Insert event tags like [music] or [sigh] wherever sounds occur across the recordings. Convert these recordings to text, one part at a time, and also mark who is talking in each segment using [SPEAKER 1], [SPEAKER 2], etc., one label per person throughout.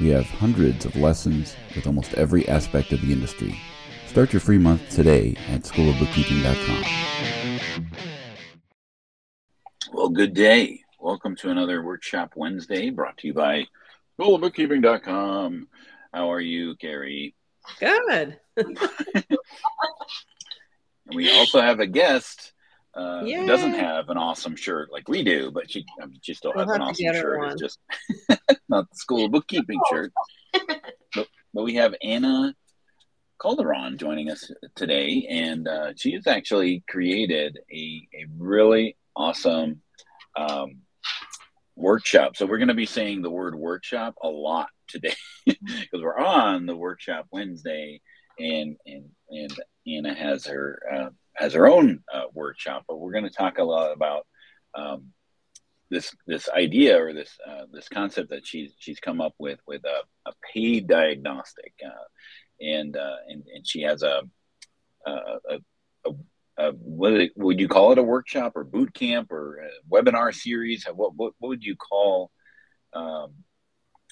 [SPEAKER 1] We have hundreds of lessons with almost every aspect of the industry. Start your free month today at schoolofbookkeeping.com.
[SPEAKER 2] Well, good day. Welcome to another Workshop Wednesday brought to you by schoolofbookkeeping.com. How are you, Gary?
[SPEAKER 3] Good. [laughs]
[SPEAKER 2] and we also have a guest uh, who doesn't have an awesome shirt like we do, but she, I mean, she still
[SPEAKER 3] We'll
[SPEAKER 2] has an awesome shirt. It's just [laughs] not the school of bookkeeping [laughs] shirt. But, but we have Anna Calderon joining us today, and uh, she has actually created a, a really awesome um, workshop. So we're going to be saying the word workshop a lot today [laughs] because we're on the workshop Wednesday, and and and Anna has her uh, has her own uh, workshop. But we're going to talk a lot about um, this this idea or this uh, this concept that she's she's come up with with a, a paid diagnostic, uh, and, uh, and and she has a a, a, a, what would- would you call it a workshop or boot camp or webinar series? What what, what would you call um,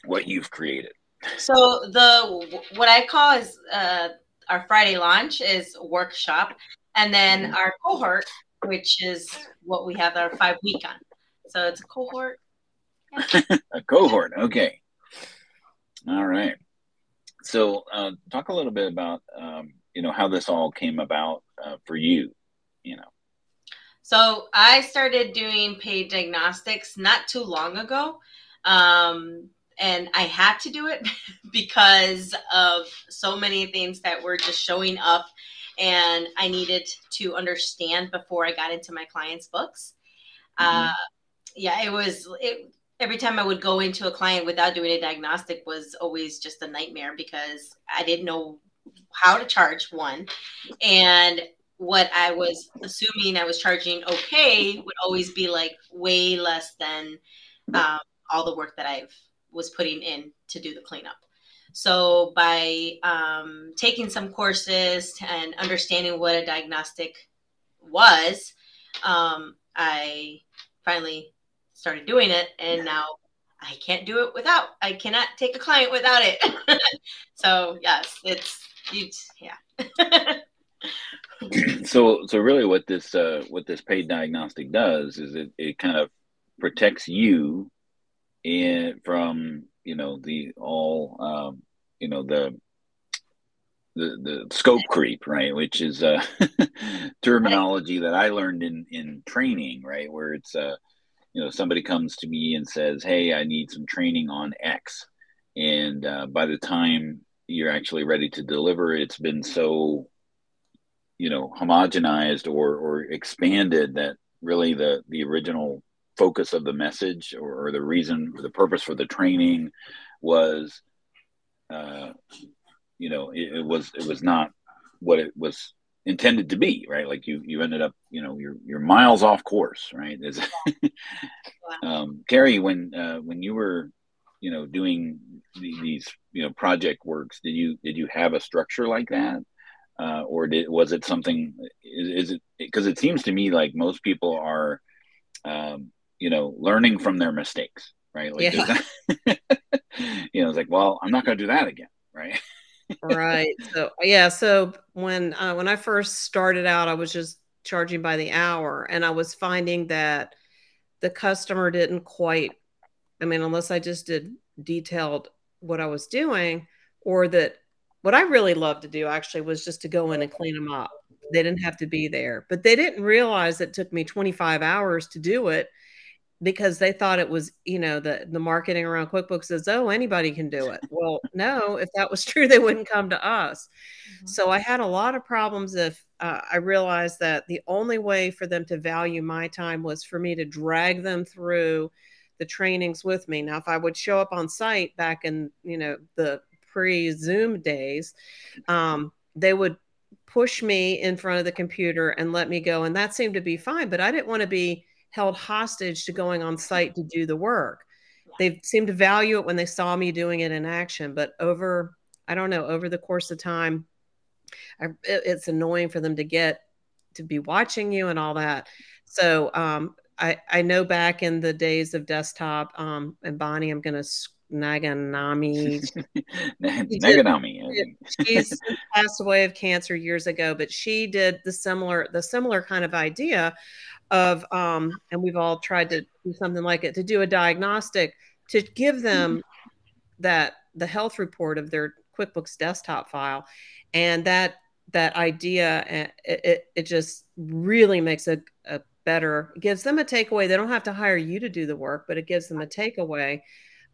[SPEAKER 2] what you've created?
[SPEAKER 4] So the what I call is uh, our Friday launch is workshop, and then our cohort, which is what we have our five week on. So it's a cohort. [laughs]
[SPEAKER 2] a cohort. Okay. All right. So, uh, talk a little bit about um, you know how this all came about uh, for you. You know.
[SPEAKER 4] So I started doing paid diagnostics not too long ago. Um, and I had to do it [laughs] because of so many things that were just showing up and I needed to understand before I got into my clients' books. Uh, yeah, it was it, every time I would go into a client without doing a diagnostic was always just a nightmare because I didn't know how to charge one. And what I was assuming I was charging okay would always be like way less than um, all the work that I've was putting in to do the cleanup. So by um, taking some courses and understanding what a diagnostic was, um, I finally started doing it, and now I can't do it without. I cannot take a client without it. [laughs] so yes, it's you. Yeah. [laughs]
[SPEAKER 2] so, so really, what this uh, what this paid diagnostic does is it, it kind of protects you in from you know the all um, you know the the the scope creep, right? Which is uh, [laughs] terminology that I learned in in training, right? Where it's uh, you know somebody comes to me and says, "Hey, I need some training on X," and uh, by the time you're actually ready to deliver, it's been so you know homogenized or or expanded that really the the original focus of the message or, or the reason or the purpose for the training was uh, you know it, it was it was not what it was intended to be right? Like you you ended up you know you're you're miles off course right? [laughs] Um carrie when uh when you were you know doing the, these you know project works did you did you have a structure like that? Uh or did was it something is, is it because it seems to me like most people are you know learning from their mistakes right like
[SPEAKER 3] Yeah. [laughs]
[SPEAKER 2] you know it's like well i'm not going to do that again right
[SPEAKER 3] right. [laughs] So yeah. So when uh, when I first started out, I was just charging by the hour, and I was finding that the customer didn't quite. I mean, unless I just did detailed what I was doing, or that what I really loved to do actually was just to go in and clean them up. They didn't have to be there, but they didn't realize it took me 25 hours to do it because they thought it was, you know, the the marketing around QuickBooks says, "Oh, anybody can do it." Well, no, if that was [laughs] true, they wouldn't come to us. So I had a lot of problems if uh, I realized that the only way for them to value my time was for me to drag them through the trainings with me. Now, if I would show up on site back in, you know, the pre Zoom days, um, they would push me in front of the computer and let me go. And that seemed to be fine. But I didn't want to be held hostage to going on site to do the work. They seemed to value it when they saw me doing it in action. But over, I don't know, over the course of time, I, it, it's annoying for them to get to be watching you and all that. So um, I, I know back in the days of desktop, um, and Bonnie, I'm going to Naganami. [laughs]
[SPEAKER 2] Naganami.
[SPEAKER 3] She's passed away of cancer years ago, but she did the similar the similar kind of idea of um, and we've all tried to do something like it to do a diagnostic to give them that the health report of their QuickBooks desktop file, and that that idea eh, it, it, it just really makes a, a better gives them a takeaway. They don't have to hire you to do the work but it gives them a takeaway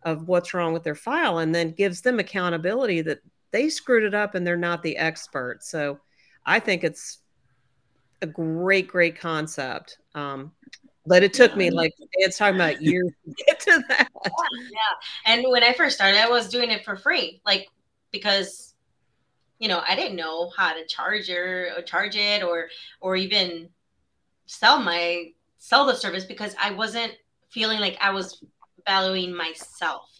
[SPEAKER 3] of what's wrong with their file and then gives them accountability that they screwed it up and they're not the expert. So I think it's a great, great concept. Um, but it took me like it's talking about [laughs] years to get to that.
[SPEAKER 4] Yeah. And when I first started, I was doing it for free, like because you know I didn't know how to charge or, or charge it or or even sell my sell the service because I wasn't feeling like I was valuing myself.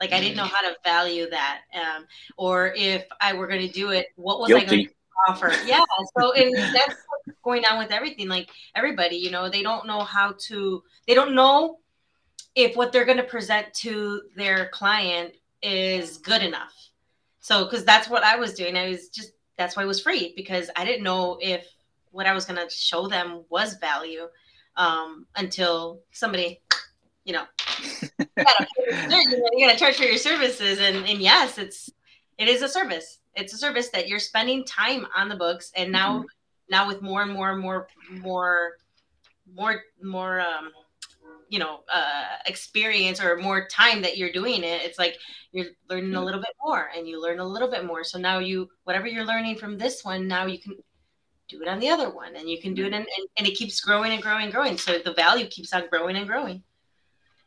[SPEAKER 4] Like I didn't know mm. how to value that. Um, or if I were going to do it, what was Guilty. I going to offer? Yeah. So and that's what's going on with everything. Like everybody, you know, they don't know how to. They don't know if what they're going to present to their client is good enough. So because that's what I was doing. I was just that's why it was free because I didn't know if what I was going to show them was value um, until somebody you know, [laughs] you gotta, you gotta charge for your services. And, and yes, it's, it is a service. It's a service that you're spending time on the books. And now, mm-hmm. now with more and more and more, more, more, more, um, you know, uh, experience or more time that you're doing it, it's like you're learning a little bit more and you learn a little bit more. So now you, whatever you're learning from this one, now you can do it on the other one and you can do it and, and, and it keeps growing and growing and growing. So the value keeps on growing and growing.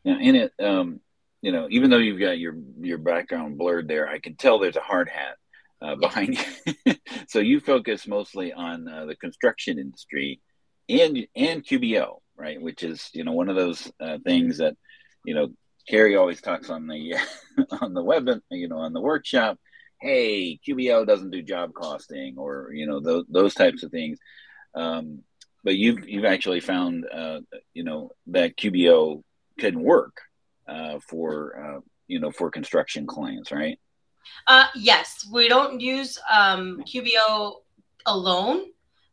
[SPEAKER 2] Yeah, in it, um, you know, even though you've got your your background blurred there, I can tell there's a hard hat uh, [laughs] behind you. so you focus mostly on uh, the construction industry and and QBO, right? Which is you know one of those uh, things that you know Carrie always talks on the [laughs] on the web, you know, on the workshop. Hey, QBO doesn't do job costing, or you know those those types of things. Um, but you've you've actually found uh, you know that QBO can work uh, for uh, you know for construction clients, right?
[SPEAKER 4] Uh, yes, we don't use um, QBO alone.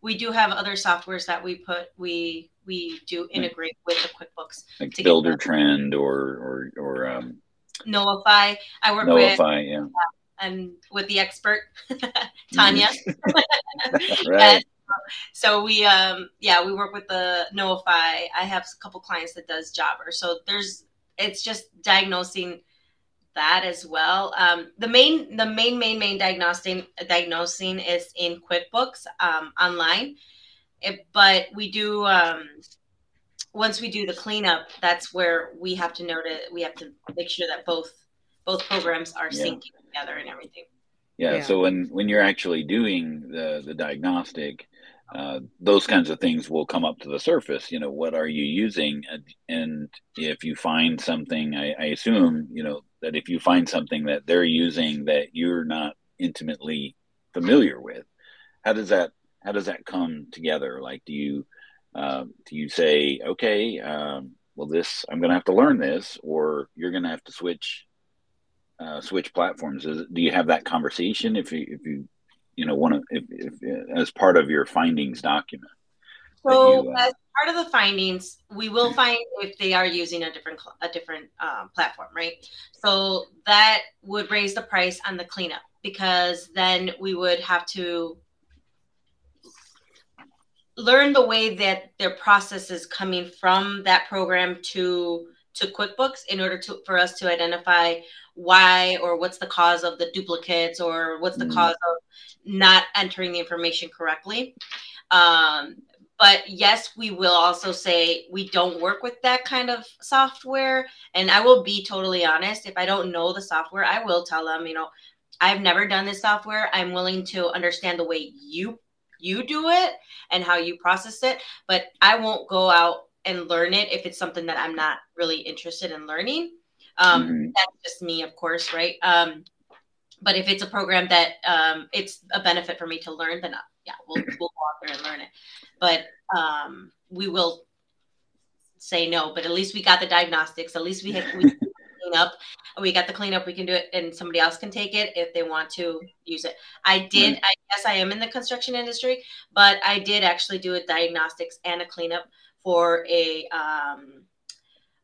[SPEAKER 4] We do have other softwares that we put we we do integrate with the QuickBooks.
[SPEAKER 2] Like Buildertrend or or or um,
[SPEAKER 4] Knowify. I work
[SPEAKER 2] Knowify, with yeah.
[SPEAKER 4] and with the expert [laughs] Tanya. [laughs] [laughs]
[SPEAKER 2] right
[SPEAKER 4] so we um yeah we work with the Knowify. I have a couple clients that does Jobber. So there's it's just diagnosing that as well. Um, the main the main main main diagnosing diagnosing is in QuickBooks um, online, it, but we do um, once we do the cleanup. That's where we have to note it. We have to make sure that both both programs are yeah. syncing together and everything.
[SPEAKER 2] Yeah, yeah, So when when you're actually doing the the diagnostic, uh, those kinds of things will come up to the surface. You know, what are you using? And if you find something, I, I assume, you know, that if you find something that they're using that you're not intimately familiar with, how does that how does that come together? Like, do you uh, do you say, okay, um, well, this I'm going to have to learn this, or you're going to have to switch uh, switch platforms? Is, do you have that conversation if you if you you know one of if, if, as part of your findings document
[SPEAKER 4] so you, uh, as part of the findings we will find if they are using a different a different uh, platform right so that would raise the price on the cleanup because then we would have to learn the way that their process is coming from that program to to QuickBooks in order to for us to identify why or what's the cause of the duplicates or what's the mm. cause of not entering the information correctly. Um, but yes, we will also say we don't work with that kind of software. And I will be totally honest. If I don't know the software, I will tell them, you know, I've never done this software. I'm willing to understand the way you you do it and how you process it, but I won't go out and learn it if it's something that I'm not really interested in learning. Um, mm-hmm. That's just me, of course, right? Um, but if it's a program that um, it's a benefit for me to learn, then uh, yeah, we'll we'll go out there and learn it. But um, we will say no. But at least we got the diagnostics. At least we have we clean up. We got the cleanup. We can do it, and somebody else can take it if they want to use it. I did. Right. I guess I am in the construction industry, but I did actually do a diagnostics and a cleanup for a um,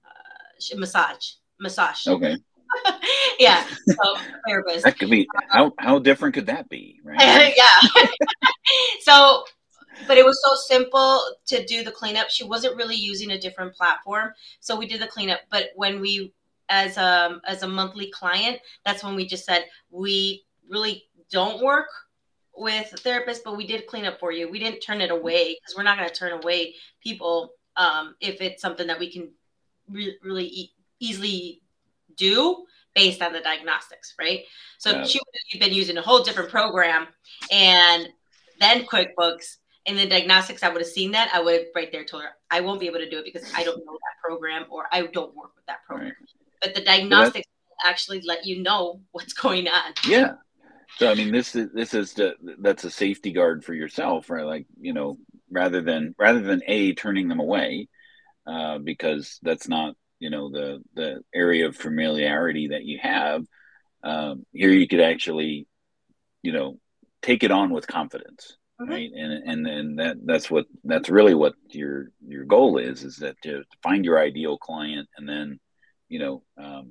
[SPEAKER 4] uh, massage. Massage.
[SPEAKER 2] Okay. [laughs]
[SPEAKER 4] yeah. So
[SPEAKER 2] therapist. That could be how how different could that be, right? [laughs]
[SPEAKER 4] yeah. [laughs] so but it was so simple to do the cleanup. She wasn't really using a different platform, so we did the cleanup. But when we, as a as a monthly client, that's when we just said we really don't work with therapists, but we did clean up for you. We didn't turn it away because we're not going to turn away people um, if it's something that we can re- really e- easily do based on the diagnostics, right? So yeah. she would have been using a whole different program and then QuickBooks and the diagnostics, I would have seen that. I would have right there told her, I won't be able to do it because I don't know that program or I don't work with that program. Right. But the diagnostics actually let you know what's going on.
[SPEAKER 2] Yeah. So I mean, this is this is the, that's a safety guard for yourself, right? Like you know, rather than rather than a turning them away, uh, because that's not you know the the area of familiarity that you have. Um, here, you could actually, you know, take it on with confidence mm-hmm. right and and and that that's what that's really what your your goal is is that to find your ideal client and then you know um,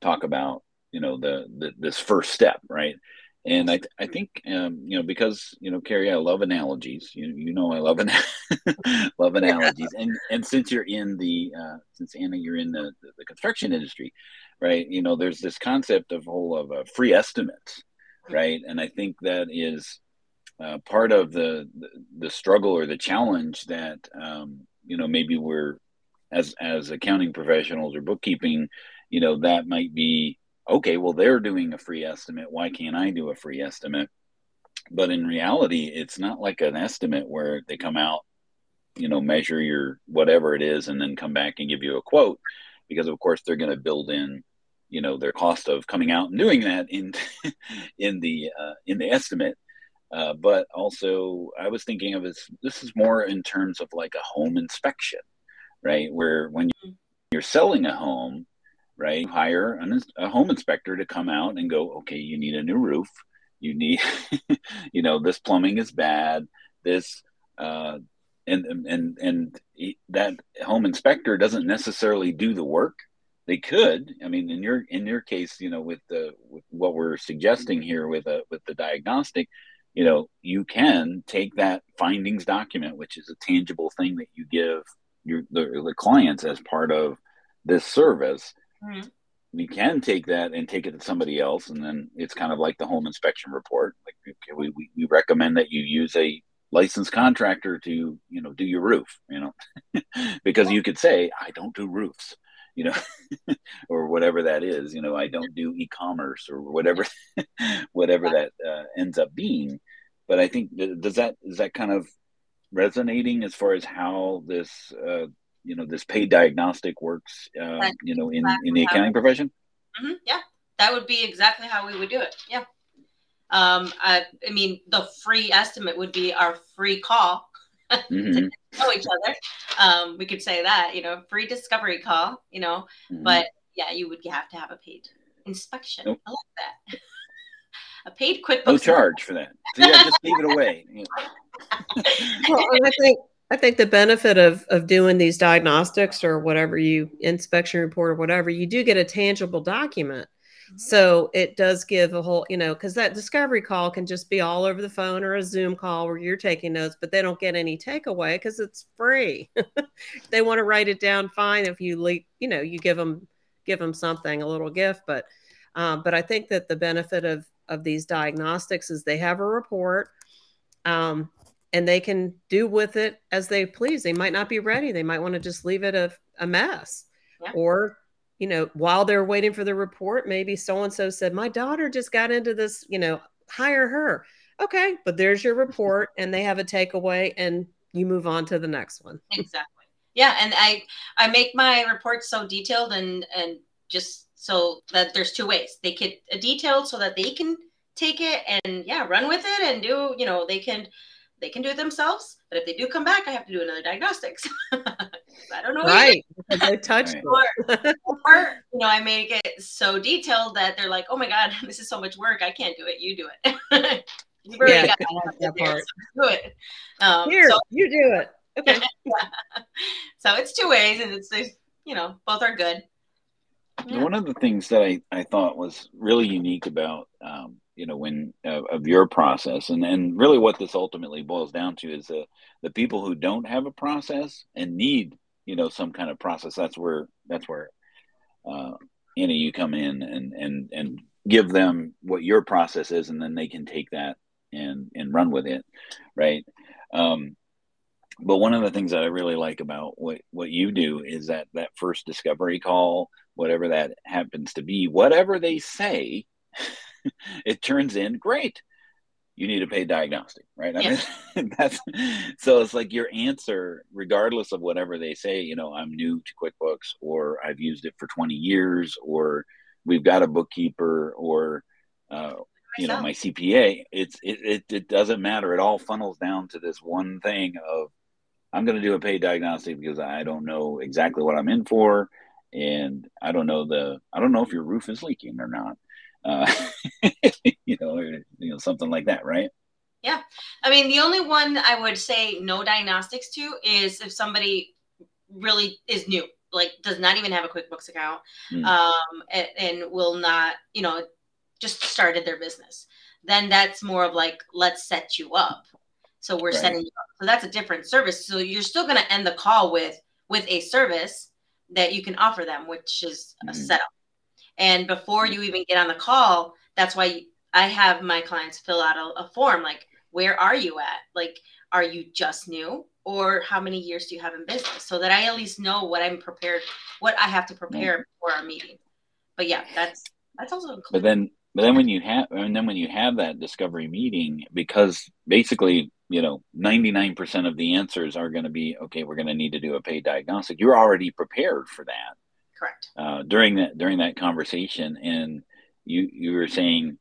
[SPEAKER 2] talk about you know the, the this first step right and I, I think um, you know because you know Carrie I love analogies. You you know I love an [laughs] love analogies. And and since you're in the uh, since Anna you're in the, the construction industry right you know there's this concept of whole of uh, free estimates right? And I think that is uh, part of the, the, the struggle or the challenge that um, you know maybe we're as as accounting professionals or bookkeeping you know that might be okay well they're doing a free estimate why can't i do a free estimate but in reality it's not like an estimate where they come out you know measure your whatever it is and then come back and give you a quote because of course they're going to build in you know their cost of coming out and doing that in [laughs] in the uh, in the estimate uh, but also, I was thinking of this. This is more in terms of like a home inspection, right? Where when mm-hmm. you're selling a home, right, hire an, a home inspector to come out and go, okay, you need a new roof. You need, [laughs] you know, this plumbing is bad. This, uh, and and and that home inspector doesn't necessarily do the work. They could. I mean, in your in your case, you know, with the with what we're suggesting here with a with the diagnostic, you know you can take that findings document which is a tangible thing that you give your the, the clients as part of this service mm-hmm. you can take that and take it to somebody else and then it's kind of like the home inspection report like we, we, we recommend that you use a licensed contractor to you know do your roof you know [laughs] because you could say i don't do roofs you know [laughs] or whatever that is you know i don't do e-commerce or whatever [laughs] whatever that uh, ends up being but I think does that is that kind of resonating as far as how this uh, you know this paid diagnostic works uh, you know in in the accounting profession
[SPEAKER 4] mm-hmm. yeah that would be exactly how we would do it yeah um I, I mean the free estimate would be our free call [laughs] mm-hmm. to know each other um we could say that you know free discovery call you know mm-hmm. but yeah you would have to have a paid inspection nope. i like that [laughs] a paid QuickBooks.
[SPEAKER 2] No charge for that. So yeah, just leave it away. [laughs]
[SPEAKER 3] well, I think I think the benefit of of doing these diagnostics or whatever you inspection report or whatever, you do get a tangible document. So it does give a whole, you know, because that discovery call can just be all over the phone or a Zoom call where you're taking notes, but they don't get any takeaway because it's free. [laughs] they want to write it down, fine. If you, le- you know, you give them give them something, a little gift, but um, but I think that the benefit of of these diagnostics is they have a report um, and they can do with it as they please. They might not be ready. They might want to just leave it a, a mess yeah. or you know, while they're waiting for the report, maybe so and so said, My daughter just got into this, you know, hire her. Okay, but there's your report, [laughs] and they have a takeaway, and you move on to the next one. [laughs]
[SPEAKER 4] Exactly. Yeah, and I I make my reports so detailed and and just so that there's two ways. They get uh, detailed so that they can take it and yeah, run with it and do, you know, they can they can do it themselves. But if they do come back, I have to do another diagnostics. [laughs] I don't know.
[SPEAKER 3] Right. Because they touched
[SPEAKER 4] or, or, you know, I make it so detailed that they're like, oh my God, [laughs] this is so much work. I can't do it. You do it. [laughs] You've
[SPEAKER 3] yeah, got that part.
[SPEAKER 4] So do it. Um,
[SPEAKER 3] Here, so, you do it. Okay.
[SPEAKER 4] yeah. So it's two ways and it's, you know, both are good.
[SPEAKER 2] Yeah. One of the things that I, I thought was really unique about um, you know when uh, of your process. And and really what this ultimately boils down to is the the people who don't have a process and need you know some kind of process that's where that's where uh Annie you come in and and and give them what your process is and then they can take that and and run with it right? Um but one of the things that I really like about what what you do is that that first discovery call whatever that happens to be whatever they say [laughs] [laughs] it turns in great you need a paid diagnostic right? I mean [laughs] that's so it's like your answer regardless of whatever they say you know i'm new to quickbooks or i've used it for 20 years or we've got a bookkeeper or uh, you know my cpa it's it, it, it doesn't matter. It all funnels down to this one thing of i'm going to do a paid diagnostic because i don't know exactly what i'm in for and i don't know the i don't know if your roof is leaking or not uh, [laughs] you know, or, you know, something like that, right?
[SPEAKER 4] Yeah, I mean, the only one I would say no diagnostics to is if somebody really is new, like does not even have a QuickBooks account, mm. um, and, and will not, you know, just started their business. Then that's more of like, let's set you up. So we're right. setting you up. So that's a different service. So you're still going to end the call with with a service that you can offer them, which is a hmm. setup. And before you even get on the call, that's why I have my clients fill out a, a form like, where are you at? Like, are you just new? Or how many years do you have in business? So that I at least know what I'm prepared, what I have to prepare for our meeting. But yeah, that's that's also.
[SPEAKER 2] But then but then when you have and then when you have that discovery meeting because basically you know 99% of the answers are going to be okay we're going to need to do a paid diagnostic you're already prepared for that
[SPEAKER 4] Correct.
[SPEAKER 2] Uh, during that during that conversation, and you you were saying,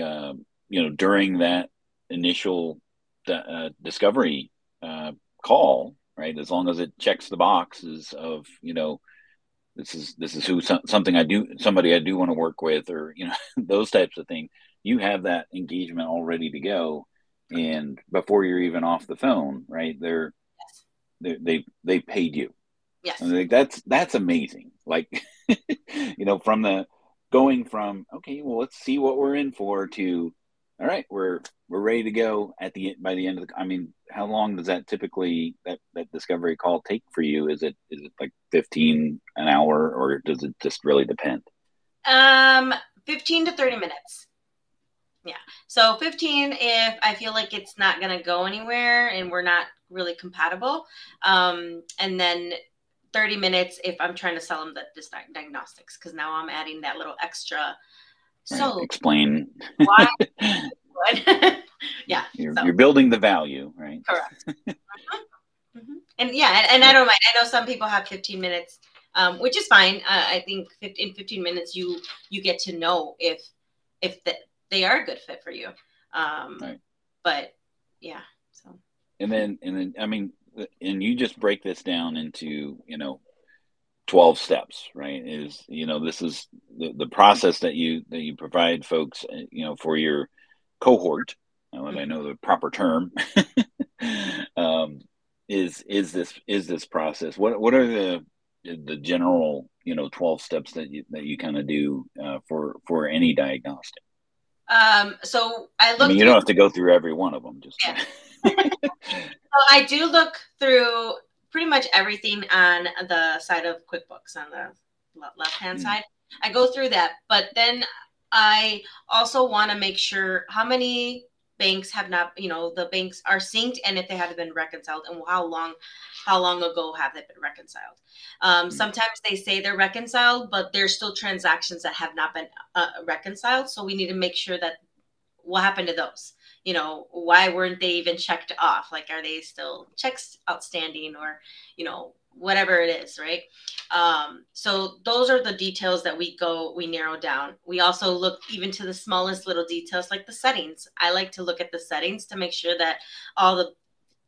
[SPEAKER 2] uh, you know, during that initial uh, discovery uh, call, right? As long as it checks the boxes of you know, this is this is who something I do somebody I do want to work with, or you know, [laughs] those types of things. You have that engagement all ready to go, and before you're even off the phone, right? They're, yes. they they they paid you
[SPEAKER 4] Yes.
[SPEAKER 2] And like that's that's amazing. Like [laughs] you know, from the going from okay, well let's see what we're in for to all right, we're we're ready to go at the by the end of the I mean, how long does that typically that that discovery call take for you? Is it is it like 15 an hour or does it just really depend?
[SPEAKER 4] Um 15 to 30 minutes. Yeah. So 15 if I feel like it's not going to go anywhere and we're not really compatible. Um and then 30 minutes if I'm trying to sell them the, this diagnostics because now I'm adding that little extra. So
[SPEAKER 2] right. explain
[SPEAKER 4] why. [laughs] [laughs] yeah,
[SPEAKER 2] you're, so. you're, building the value, right?
[SPEAKER 4] Correct. [laughs] mm-hmm. Mm-hmm. And yeah, and, and, I don't mind. I know some people have 15 minutes, um, which is fine. Uh, I think 15, in 15 minutes you you get to know if if the, they are a good fit for you. Um, right. But yeah, so.
[SPEAKER 2] And then and then I mean and you just break this down into you know 12 steps right? Is you know this is the, the process that you that you provide folks uh, you know for your cohort and I know the proper term [laughs] um, is is this is this process? What what are the the general you know 12 steps that you that you kind of do uh, for for any diagnostic?
[SPEAKER 4] Um so i look
[SPEAKER 2] I mean, you don't have to go through every one of them just
[SPEAKER 4] yeah. [laughs] so I do look through pretty much everything on the side of QuickBooks on the left hand mm-hmm. side. I go through that, but then I also want to make sure how many banks have not you know the banks are synced and if they have been reconciled and how long how long ago have they been reconciled um, mm-hmm. sometimes they say they're reconciled but there's still transactions that have not been uh, reconciled so we need to make sure that what happened to those you know why weren't they even checked off? Like are they still checks outstanding or you know whatever it is right? Um, so those are the details that we go we narrow down. We also look even to the smallest little details like the settings. I like to look at the settings to make sure that all the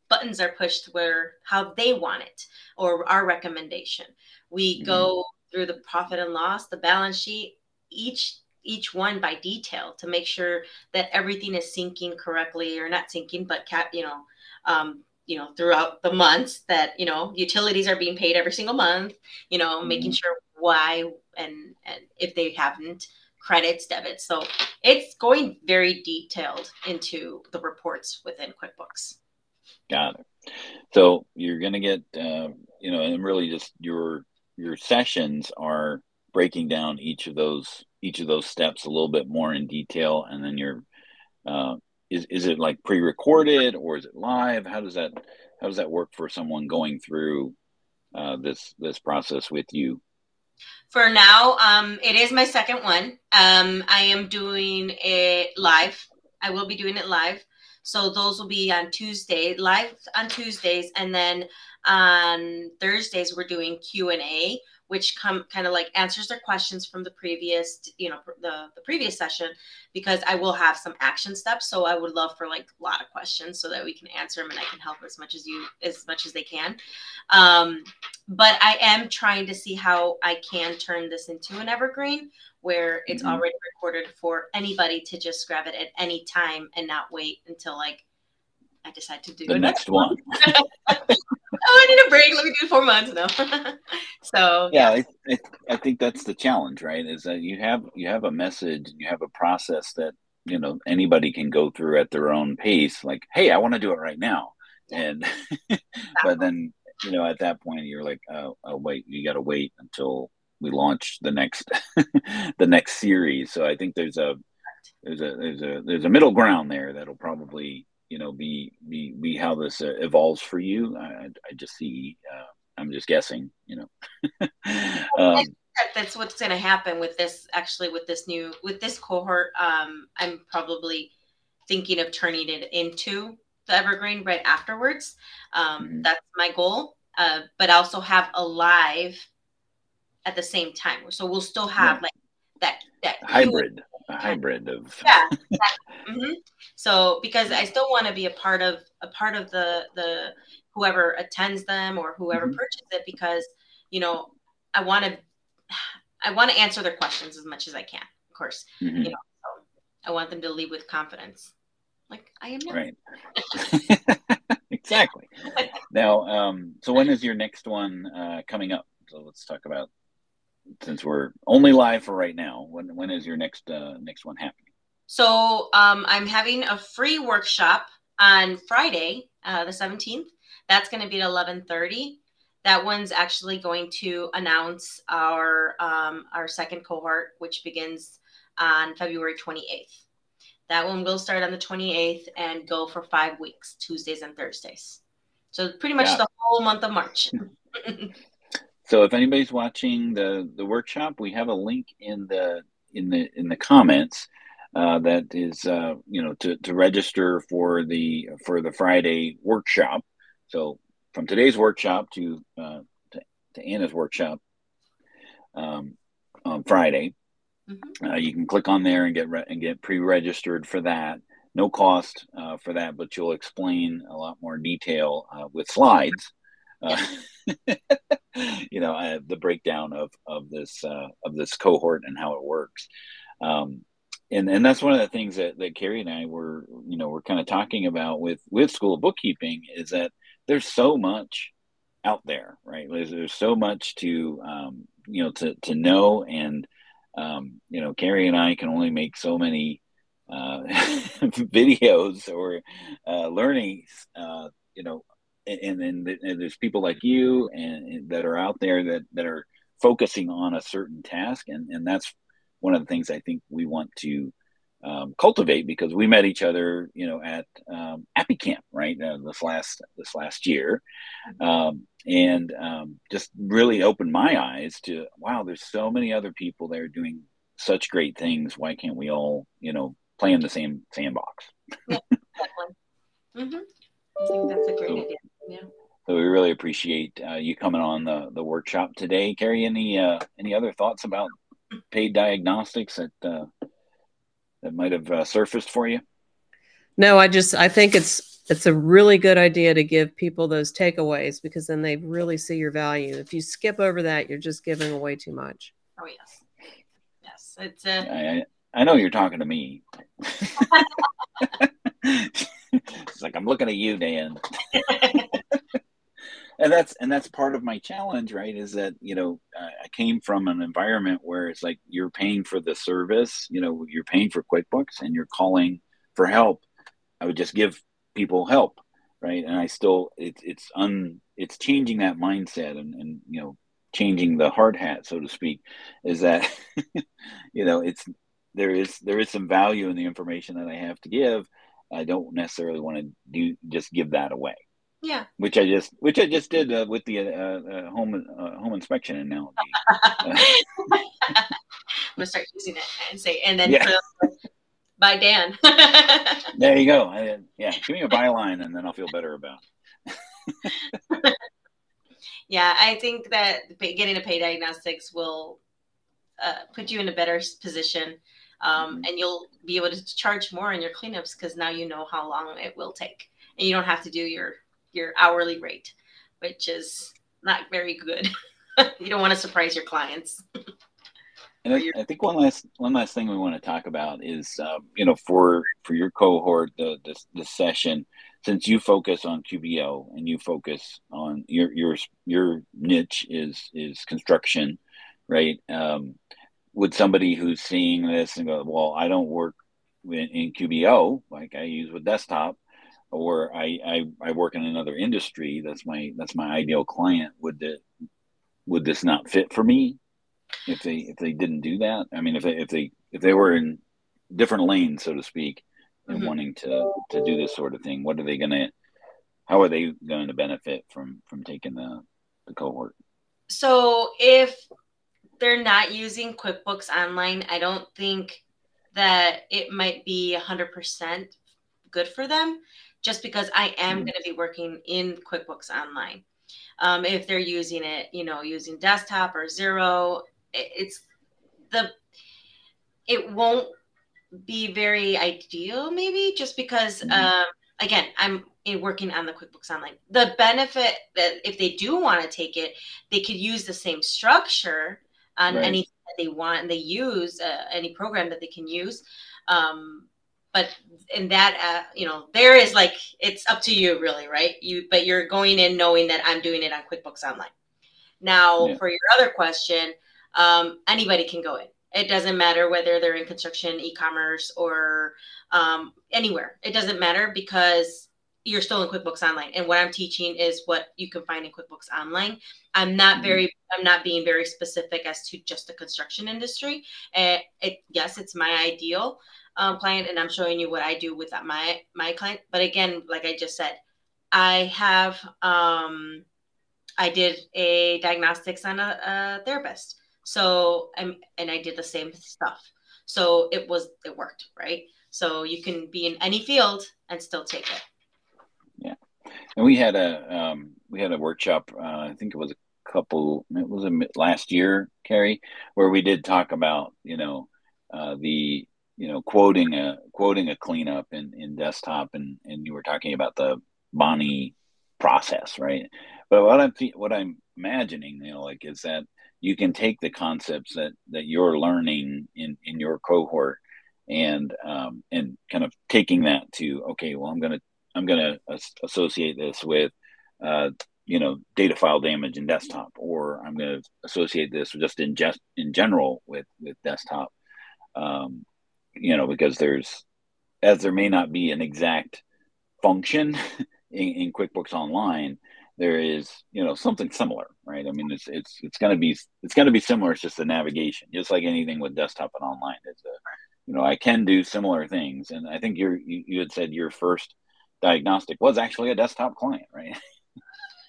[SPEAKER 4] buttons are pushed where how they want it or our recommendation. We mm-hmm. go through the profit and loss the balance sheet. Each each one by detail to make sure that everything is syncing correctly or not syncing but cap you know um, you know throughout the months that you know utilities are being paid every single month you know mm-hmm. making sure why and and if they haven't credits debits. So it's going very detailed into the reports within quickbooks.
[SPEAKER 2] Got it. So you're going to get uh, you know and really just your your sessions are breaking down each of those each of those steps a little bit more in detail and then you're uh, is is it like pre-recorded or is it live? How does that how does that work for someone going through uh, this this process with you?
[SPEAKER 4] For now, um, it is my second one. Um, I am doing it live. I will be doing it live. So those will be on Tuesday, live on Tuesdays, and then on Thursdays we're doing Q and A which come kind of like answers their questions from the previous you know the, the previous session because i will have some action steps so i would love for like a lot of questions so that we can answer them and i can help as much as you as much as they can um, but i am trying to see how i can turn this into an evergreen where it's mm-hmm. already recorded for anybody to just grab it at any time and not wait until like I decide to do
[SPEAKER 2] the next one. [laughs]
[SPEAKER 4] oh, I need a break. Let me do four months now. [laughs] so
[SPEAKER 2] yeah, I, I, I, think that's the challenge, right? Is that you have you have a message, and you have a process that you know anybody can go through at their own pace. Like, hey, I want to do it right now, and [laughs] but then you know at that point you're like, oh, oh wait, you got to wait until we launch the next [laughs] the next series. So I think there's a there's a there's a there's a middle ground there that'll probably you know be be be how this uh, evolves for you. I, I just see uh, i'm just guessing you know. [laughs]
[SPEAKER 4] Um, that's what's going to happen with this actually with this new with this cohort. Um, i'm probably thinking of turning it into the evergreen right afterwards. Um, mm-hmm. that's my goal. Uh, but also have a live at the same time. So we'll still have yeah. like that that
[SPEAKER 2] hybrid a hybrid of [laughs]
[SPEAKER 4] yeah [laughs] mm-hmm. so because i still want to be a part of a part of the the whoever attends them or whoever mm-hmm. purchases it because you know i want to i want to answer their questions as much as i can of course mm-hmm. you know so i want them to leave with confidence like i am now.
[SPEAKER 2] right [laughs] exactly now um so when is your next one uh coming up so let's talk about since we're only live for right now, when when is your next uh, next one happening?
[SPEAKER 4] So um, I'm having a free workshop on Friday, uh, the 17th. That's going to be at 11:30. That one's actually going to announce our um, our second cohort, which begins on February 28th. That one will start on the 28th and go for five weeks, Tuesdays and Thursdays. So pretty much yeah. the whole month of March. [laughs] [laughs]
[SPEAKER 2] So if anybody's watching the the workshop, we have a link in the in the in the comments uh, that is uh, you know to, to register for the for the Friday workshop. So from today's workshop to uh, to, to Anna's workshop um, on Friday, mm-hmm. uh, you can click on there and get re- and get pre-registered for that. No cost uh, for that, but you'll explain a lot more detail uh, with slides. Uh, [laughs] [laughs] you know the breakdown of of this uh, of this cohort and how it works. Um, and and that's one of the things that, that Carrie and I were you know we're kind of talking about with with school of bookkeeping is that there's so much out there right? There's, there's so much to um, you know to to know and um, you know Carrie and I can only make so many uh, [laughs] videos or uh, learnings uh, you know and then there's people like you and, and, that are out there that that are focusing on a certain task and and that's one of the things i think we want to um, cultivate because we met each other, you know, at um, Appy Camp, right? Uh, this last this last year, um, and um, just really opened my eyes to wow. There's so many other people there doing such great things. Why can't we all, you know, play in the same sandbox?
[SPEAKER 4] Yeah, mm-hmm. I think that's a great so, idea. Yeah.
[SPEAKER 2] So we really appreciate uh, you coming on the, the workshop today. Carrie, any uh, any other thoughts about paid diagnostics that uh, that might have uh, surfaced for you?
[SPEAKER 3] No, I just I think it's it's a really good idea to give people those takeaways because then they really see your value. If you skip over that, you're just giving away too much.
[SPEAKER 4] Oh yes, yes, it's a.
[SPEAKER 2] I, I know you're talking to me. [laughs] [laughs] it's like I'm looking at you, Dan. [laughs] and that's and that's part of my challenge right is that you know i came from an environment where it's like you're paying for the service you know you're paying for quickbooks and you're calling for help. I would just give people help right? And i still it's it's un it's changing that mindset and and you know changing the hard hat so to speak is that [laughs] you know it's there is there is some value in the information that i have to give. I don't necessarily want to do just give that away
[SPEAKER 4] yeah.
[SPEAKER 2] Which I just which I just did uh, with the uh, uh, home uh, home inspection analogy. [laughs]
[SPEAKER 4] I'm gonna start using it and say and then yeah. by Dan. [laughs]
[SPEAKER 2] there you go. I, yeah, give me a byline and then I'll feel better about. [laughs]
[SPEAKER 4] yeah, I think that getting a pay diagnostics will uh, put you in a better position. Um, mm-hmm. and you'll be able to charge more on your cleanups because now you know how long it will take and you don't have to do your your hourly rate, which is not very good. [laughs] you don't want to surprise your clients.
[SPEAKER 2] and I, I, think one last one last thing we want to talk about is um, you know for for your cohort the this session since you focus on QBO and you focus on your your your niche is is construction, right? Um, would somebody who's seeing this and go, well, I don't work in, in QBO like I use with desktop or I, I, I work in another industry that's my that's my ideal client would the would this not fit for me? If they if they didn't do that i mean if they if they if they were in different lanes so to speak and mm-hmm. wanting to to do this sort of thing what are they going to how are they going to benefit from from taking the the cohort?
[SPEAKER 4] So if they're not using quickbooks online i don't think that it might be 100% good for them just because I am mm-hmm. going to be working in QuickBooks Online. Um, if they're using it, you know, using desktop or Xero, it's the it won't be very ideal, maybe just because. Mm-hmm. Um, again, I'm working on the QuickBooks Online. The benefit that if they do want to take it, they could use the same structure on right. anything that they want, and they use uh, any program that they can use. Um, but in that uh, you know there is like it's up to you really right? You but you're going in knowing that i'm doing it on quickbooks online. Now yeah. for your other question um, anybody can go in. It doesn't matter whether they're in construction e-commerce or um, anywhere. It doesn't matter because you're still in quickbooks online. And what i'm teaching is what you can find in quickbooks online. I'm not mm-hmm. very i'm not being very specific as to just the construction industry. Uh, it, yes it's my ideal um, client and I'm showing you what I do with my my client. But again, like I just said, I have um, I did a diagnostics on a, a therapist. So I'm and I did the same stuff. So it was it worked, right? So you can be in any field and still take it.
[SPEAKER 2] Yeah, and we had a um, we had a workshop. Uh, I think it was a couple. It was a, last year, Carrie, where we did talk about you know uh, the you know, quoting a quoting a cleanup in, in desktop, and and you were talking about the Bonnie process, right? But what I'm what I'm imagining, you know, like is that you can take the concepts that that you're learning in in your cohort and um, and kind of taking that to okay, well, I'm gonna I'm gonna associate this with uh, you know data file damage in desktop, or I'm gonna associate this just in just in general with with desktop. Um, you know, because there's, as there may not be an exact function [laughs] in, in QuickBooks Online, there is, you know, something similar, right? I mean, it's it's it's going to be it's going to be similar. It's just the navigation, just like anything with desktop and online. It's a you know, I can do similar things. And I think you you had said your first diagnostic was actually a desktop client, right? [laughs]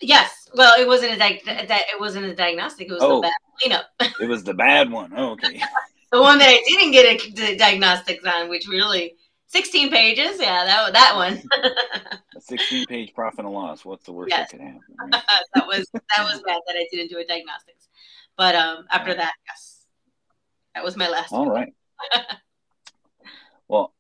[SPEAKER 4] Yes. Well, it wasn't a di- that it wasn't a diagnostic. It was
[SPEAKER 2] Oh.
[SPEAKER 4] the bad cleanup. [laughs]
[SPEAKER 2] it was the bad one. Oh, okay.
[SPEAKER 4] The one that I didn't get a diagnostics on, which really 16 pages. Yeah, that that one. [laughs]
[SPEAKER 2] A 16 page profit and loss. What's the worst
[SPEAKER 4] Yes.
[SPEAKER 2] that could happen? right? [laughs]
[SPEAKER 4] that was that was bad that I didn't do a diagnostics. But um, after that, yes, that was my last.
[SPEAKER 2] All
[SPEAKER 4] one.
[SPEAKER 2] right. [laughs] well,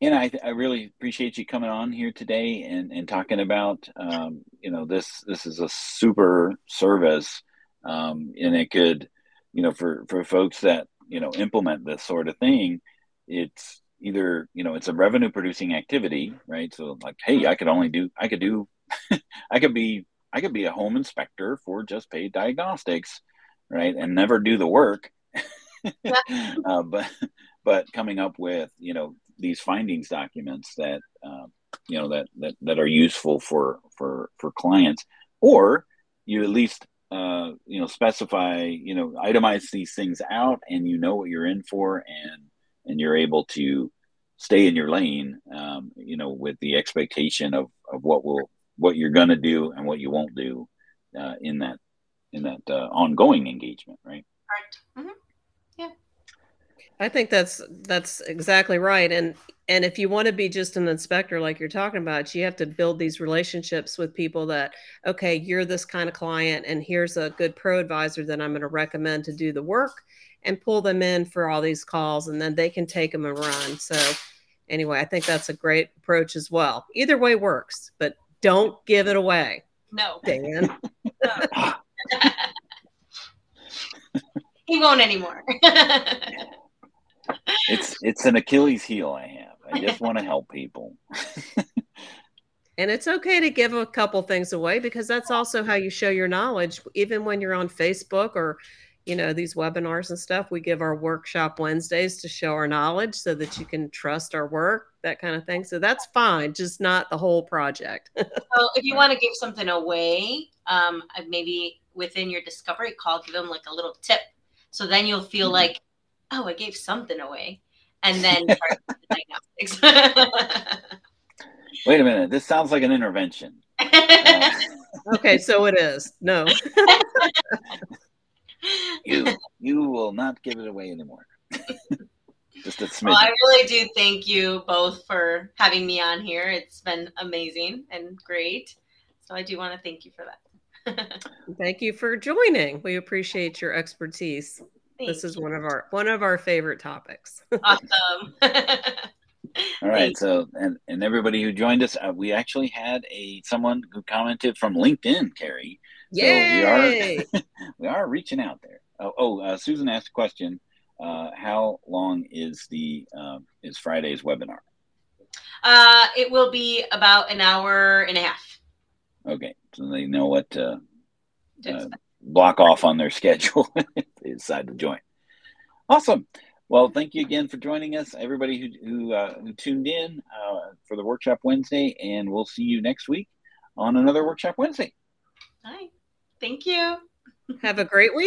[SPEAKER 2] and I, I really appreciate you coming on here today and, and talking about, um, you know, this, this is a super service. Um, and it could, you know, for, for folks that, you know, implement this sort of thing, it's either, you know, it's a revenue producing activity, right? So like, Hey, I could only do, I could do, [laughs] I could be, I could be a home inspector for just paid diagnostics, right? And never do the work. [laughs] uh, but but coming up with you know these findings documents that uh, you know that, that that are useful for for for clients or you at least uh, you know specify you know itemize these things out and you know what you're in for and and you're able to stay in your lane um, you know with the expectation of of what will what you're going to do and what you won't do uh, in that in that uh, ongoing engagement right
[SPEAKER 4] Correct. Mhm.
[SPEAKER 3] I think that's that's exactly right. And and if you want to be just an inspector like you're talking about, you have to build these relationships with people that okay, you're this kind of client and here's a good pro advisor that I'm going to recommend to do the work and pull them in for all these calls and then they can take them and run. So anyway, I think that's a great approach as well. Either way works, but don't give it away,
[SPEAKER 4] No,
[SPEAKER 3] Dan. [laughs]
[SPEAKER 4] he [laughs] won't anymore. [laughs]
[SPEAKER 2] it's it's an Achilles heel I have. I just want to help people. [laughs]
[SPEAKER 3] And it's okay to give a couple things away because that's also how you show your knowledge. Even when you're on Facebook or, you know, these webinars and stuff, we give our workshop Wednesdays to show our knowledge so that you can trust our work, that kind of thing. So that's fine, just not the whole project. [laughs]
[SPEAKER 4] so if you want to give something away, um, uh, maybe within your discovery call, give them like a little tip. So then you'll feel
[SPEAKER 2] Mhm.
[SPEAKER 4] like, oh, I gave something away, and then [laughs] the diagnostics.
[SPEAKER 2] Wait a minute, this sounds like an intervention. Uh, [laughs]
[SPEAKER 3] okay, so it is. No. [laughs]
[SPEAKER 2] you you will not give it away anymore. just a
[SPEAKER 4] well, I really do thank you both for having me on here. It's been amazing and great. So I do want to thank you for that.
[SPEAKER 3] Thank you for joining. We appreciate your expertise. This is
[SPEAKER 4] you.
[SPEAKER 3] one of our one of our favorite topics. [laughs]
[SPEAKER 4] awesome. [laughs]
[SPEAKER 2] All right, so and and everybody who joined us, uh, we actually had a someone who commented from LinkedIn, Carrie. So we are- [laughs] We are reaching out there. Oh, oh uh, Susan asked a question. Uh, how long is the um, is Friday's webinar?
[SPEAKER 4] uh, it will be about an hour and a half.
[SPEAKER 2] Okay, so they know what to
[SPEAKER 4] to
[SPEAKER 2] uh,
[SPEAKER 4] expect.
[SPEAKER 2] Block off on their [laughs] schedule if they decide to join. Awesome. Well, thank you again for joining us, everybody who who, uh, who tuned in uh, for the workshop Wednesday, and we'll see you next week on another workshop Wednesday.
[SPEAKER 4] Hi. Thank you.
[SPEAKER 3] Have a great week.